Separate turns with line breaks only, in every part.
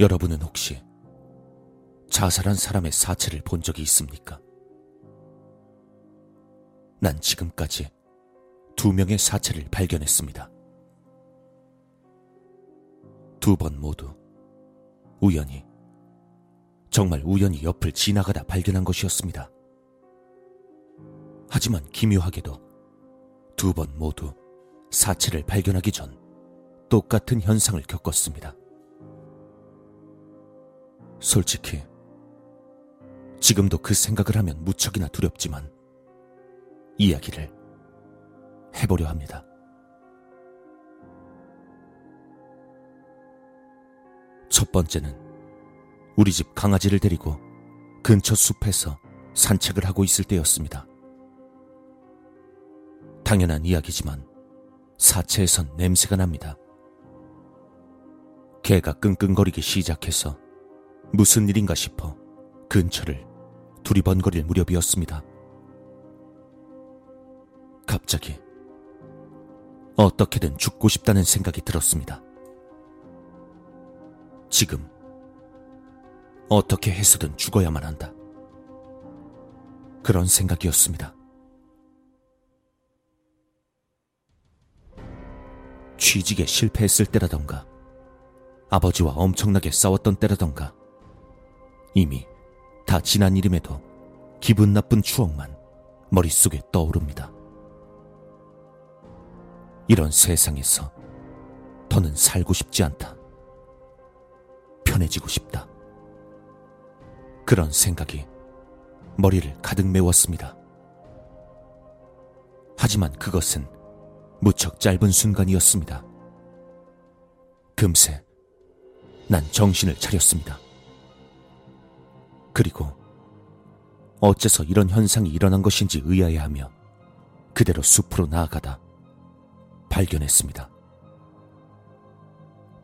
여러분은 혹시 자살한 사람의 사체를 본 적이 있습니까? 난 지금까지 두 명의 사체를 발견했습니다. 두 번 모두 우연히, 정말 우연히 옆을 지나가다 발견한 것이었습니다. 하지만 기묘하게도 두 번 모두 사체를 발견하기 전 똑같은 현상을 겪었습니다. 솔직히 지금도 그 생각을 하면 무척이나 두렵지만 이야기를 해보려 합니다. 첫 번째는 우리 집 강아지를 데리고 근처 숲에서 산책을 하고 있을 때였습니다. 당연한 이야기지만 사체에선 냄새가 납니다. 개가 끙끙거리기 시작해서 무슨 일인가 싶어 근처를 두리번거릴 무렵이었습니다. 갑자기 어떻게든 죽고 싶다는 생각이 들었습니다. 지금 어떻게 해서든 죽어야만 한다. 그런 생각이었습니다. 취직에 실패했을 때라던가, 아버지와 엄청나게 싸웠던 때라던가, 이미 다 지난 일임에도 기분 나쁜 추억만 머릿속에 떠오릅니다. 이런 세상에서 더는 살고 싶지 않다. 편해지고 싶다. 그런 생각이 머리를 가득 메웠습니다. 하지만 그것은 무척 짧은 순간이었습니다. 금세 난 정신을 차렸습니다. 그리고 어째서 이런 현상이 일어난 것인지 의아해하며 그대로 숲으로 나아가다 발견했습니다.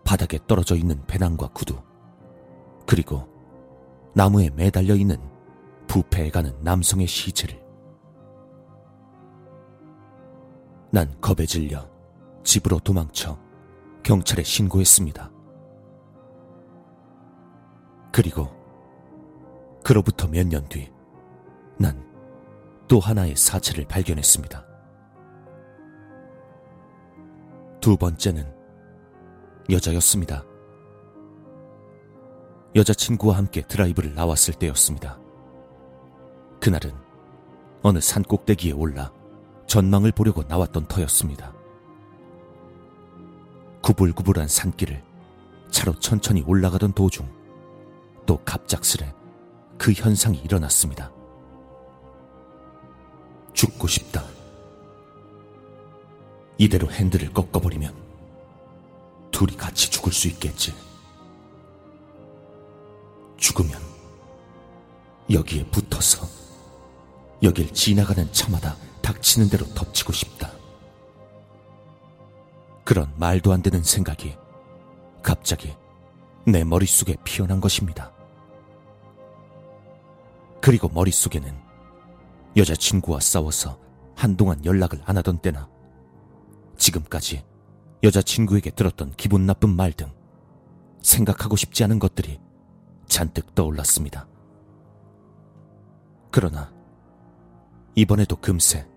바닥에 떨어져 있는 배낭과 구두, 그리고 나무에 매달려 있는 부패해 가는 남성의 시체를. 난 겁에 질려 집으로 도망쳐 경찰에 신고했습니다. 그리고 그로부터 몇 년 뒤, 난 또 하나의 사체를 발견했습니다. 두 번째는 여자였습니다. 여자친구와 함께 드라이브를 나왔을 때였습니다. 그날은 어느 산 꼭대기에 올라 전망을 보려고 나왔던 터였습니다. 구불구불한 산길을 차로 천천히 올라가던 도중 또 갑작스레 그 현상이 일어났습니다. 죽고 싶다. 이대로 핸들을 꺾어버리면 둘이 같이 죽을 수 있겠지. 죽으면 여기에 붙어서 여길 지나가는 차마다 닥치는 대로 덮치고 싶다. 그런 말도 안 되는 생각이 갑자기 내 머릿속에 피어난 것입니다. 그리고 머릿속에는 여자친구와 싸워서 한동안 연락을 안 하던 때나 지금까지 여자친구에게 들었던 기분 나쁜 말 등 생각하고 싶지 않은 것들이 잔뜩 떠올랐습니다. 그러나 이번에도 금세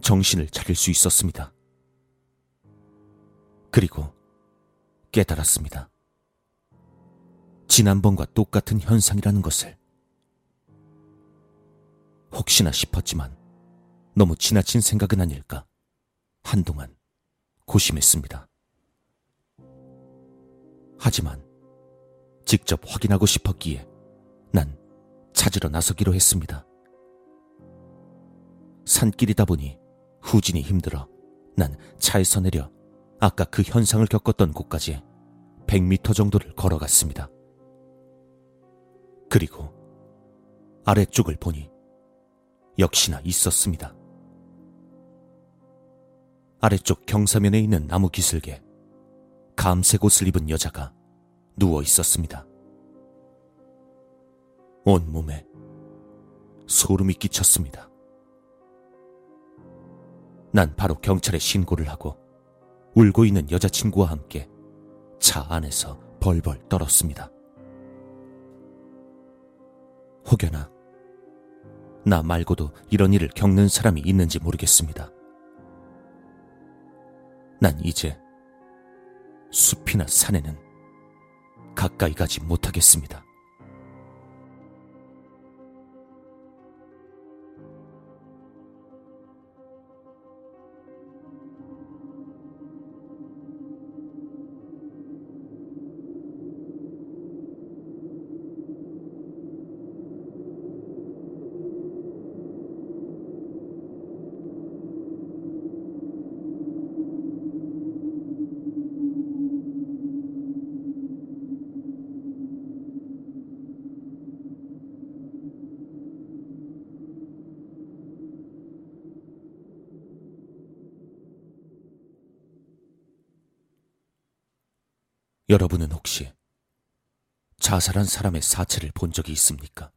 정신을 차릴 수 있었습니다. 그리고 깨달았습니다. 지난번과 똑같은 현상이라는 것을 혹시나 싶었지만 너무 지나친 생각은 아닐까 한동안 고심했습니다. 하지만 직접 확인하고 싶었기에 난 찾으러 나서기로 했습니다. 산길이다 보니 후진이 힘들어 난 차에서 내려 아까 그 현상을 겪었던 곳까지 100m 정도를 걸어갔습니다. 그리고 아래쪽을 보니 역시나 있었습니다. 아래쪽 경사면에 있는 나무 기슭에 감색 옷을 입은 여자가 누워 있었습니다. 온 몸에 소름이 끼쳤습니다. 난 바로 경찰에 신고를 하고 울고 있는 여자친구와 함께 차 안에서 벌벌 떨었습니다. 혹여나 나 말고도 이런 일을 겪는 사람이 있는지 모르겠습니다. 난 이제 숲이나 산에는 가까이 가지 못하겠습니다. 여러분은 혹시 자살한 사람의 사체를 본 적이 있습니까?